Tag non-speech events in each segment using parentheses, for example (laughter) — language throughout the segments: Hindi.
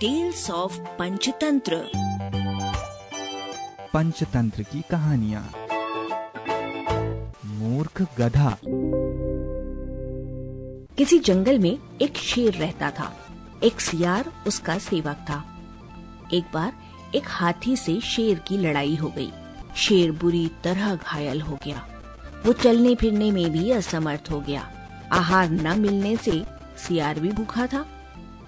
टेल्स ऑफ़ पंचतंत्र पंचतंत्र की कहानियाँ मूर्ख गधा किसी जंगल में एक शेर रहता था। एक सियार उसका सेवक था। एक बार एक हाथी से शेर की लड़ाई हो गई। शेर बुरी तरह घायल हो गया। वो चलने फिरने में भी असमर्थ हो गया। आहार न मिलने से सियार भी भूखा था।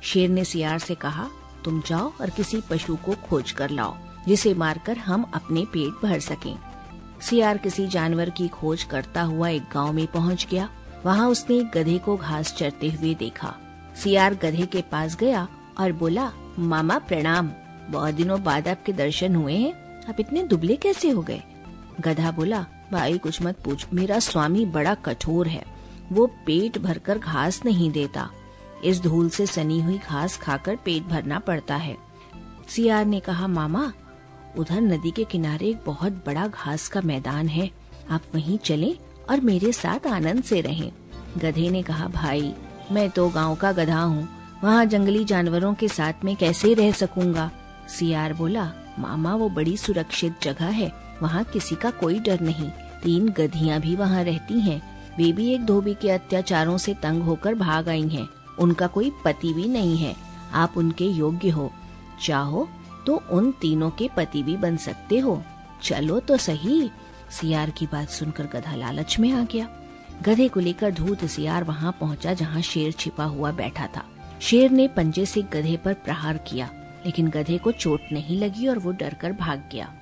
शेर ने सियार से कहा तुम जाओ और किसी पशु को खोज कर लाओ, जिसे मारकर हम अपने पेट भर सकें। सियार किसी जानवर की खोज करता हुआ एक गाँव में पहुँच गया। वहाँ उसने एक गधे को घास चरते हुए देखा। सियार गधे के पास गया और बोला, मामा, प्रणाम। बहुत दिनों बाद आपके दर्शन हुए हैं। आप इतने दुबले कैसे हो गए? गधा बोला, भाई, कुछ मत पूछ। मेरा स्वामी बड़ा कठोर है। वो पेट भरकर घास नहीं देता। इस धूल से सनी हुई घास खाकर पेट भरना पड़ता है सियार ने कहा, मामा, उधर नदी के किनारे एक बहुत बड़ा घास का मैदान है आप वहीं चलें और मेरे साथ आनंद से रहें। गधे ने कहा, भाई, मैं तो गाँव का गधा हूँ वहाँ जंगली जानवरों के साथ में कैसे रह सकूँगा सियार बोला, मामा, वो बड़ी सुरक्षित जगह है वहाँ किसी का कोई डर नहीं तीन गधियाँ भी वहाँ रहती हैं। वे भी एक धोबी के अत्याचारों से तंग होकर भाग आई हैं। उनका कोई पति भी नहीं है। आप उनके योग्य हो। चाहो तो उन तीनों के पति भी बन सकते हो। चलो तो सही। सियार की बात सुनकर गधा लालच में आ गया। गधे को लेकर धूत सियार वहाँ पहुँचा जहाँ शेर छिपा हुआ बैठा था। शेर ने पंजे से गधे पर प्रहार किया, लेकिन गधे को चोट नहीं लगी और वो डर कर भाग गया।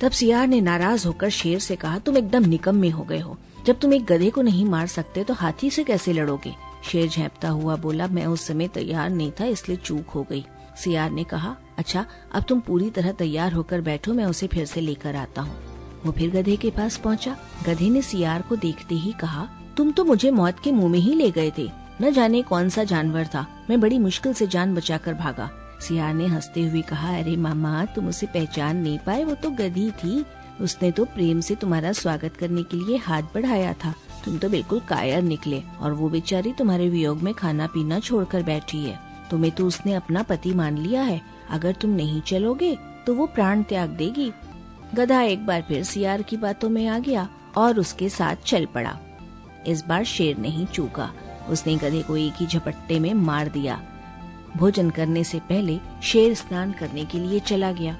तब सियार ने नाराज़ होकर शेर से कहा, तुम एकदम निकम्मे हो गए हो। जब तुम एक गधे को नहीं मार सकते तो हाथी से कैसे लड़ोगे? शेर झेपता हुआ बोला, मैं उस समय तैयार नहीं था, इसलिए चूक हो गई। सियार ने कहा अच्छा अब तुम पूरी तरह तैयार होकर बैठो, मैं उसे फिर से लेकर आता हूँ। वो फिर गधे के पास पहुँचा। गधे ने सियार को देखते ही कहा, तुम तो मुझे मौत के मुँह में ही ले गए थे। न जाने कौन सा जानवर था। मैं बड़ी मुश्किल से जान बचाकर भागा। सियार ने हँसते हुए कहा, अरे मामा, तुम उसे पहचान नहीं पाए, वो तो गधी थी। उसने तो प्रेम से तुम्हारा स्वागत करने के लिए हाथ बढ़ाया था। तुम तो बिल्कुल कायर निकले और वो बेचारी तुम्हारे वियोग में खाना पीना छोड़कर बैठी है। तुम्हें तो उसने अपना पति मान लिया है। अगर तुम नहीं चलोगे तो वो प्राण त्याग देगी। गधा एक बार फिर सियार की बातों में आ गया और उसके साथ चल पड़ा। इस बार शेर नहीं चूका। उसने गधे को एक ही झपट्टे में मार दिया। भोजन करने से पहले शेर स्नान करने के लिए चला गया।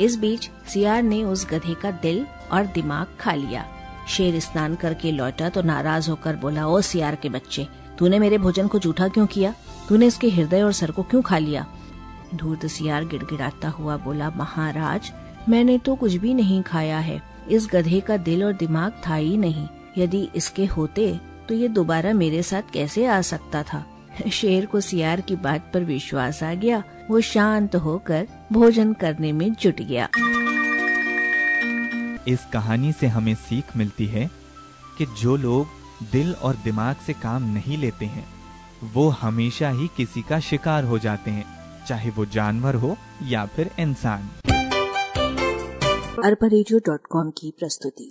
इस बीच सियार ने उस गधे का दिल और दिमाग खा लिया। शेर स्नान करके लौटा तो नाराज़ होकर बोला, ओ सियार के बच्चे, तूने मेरे भोजन को जूठा क्यों किया? तूने इसके हृदय और सर को क्यों खा लिया? धूर्त सियार गिड़गिड़ाता हुआ बोला, महाराज, मैंने तो कुछ भी नहीं खाया है। इस गधे का दिल और दिमाग था ही नहीं। यदि इसके होते तो ये दोबारा मेरे साथ कैसे आ सकता था? (laughs) शेर को सियार की बात पर विश्वास आ गया। वो शांत होकर भोजन करने में जुट गया। इस कहानी से हमें सीख मिलती है कि जो लोग दिल और दिमाग से काम नहीं लेते हैं, वो हमेशा ही किसी का शिकार हो जाते हैं, चाहे वो जानवर हो या फिर इंसान। अरबा की प्रस्तुति।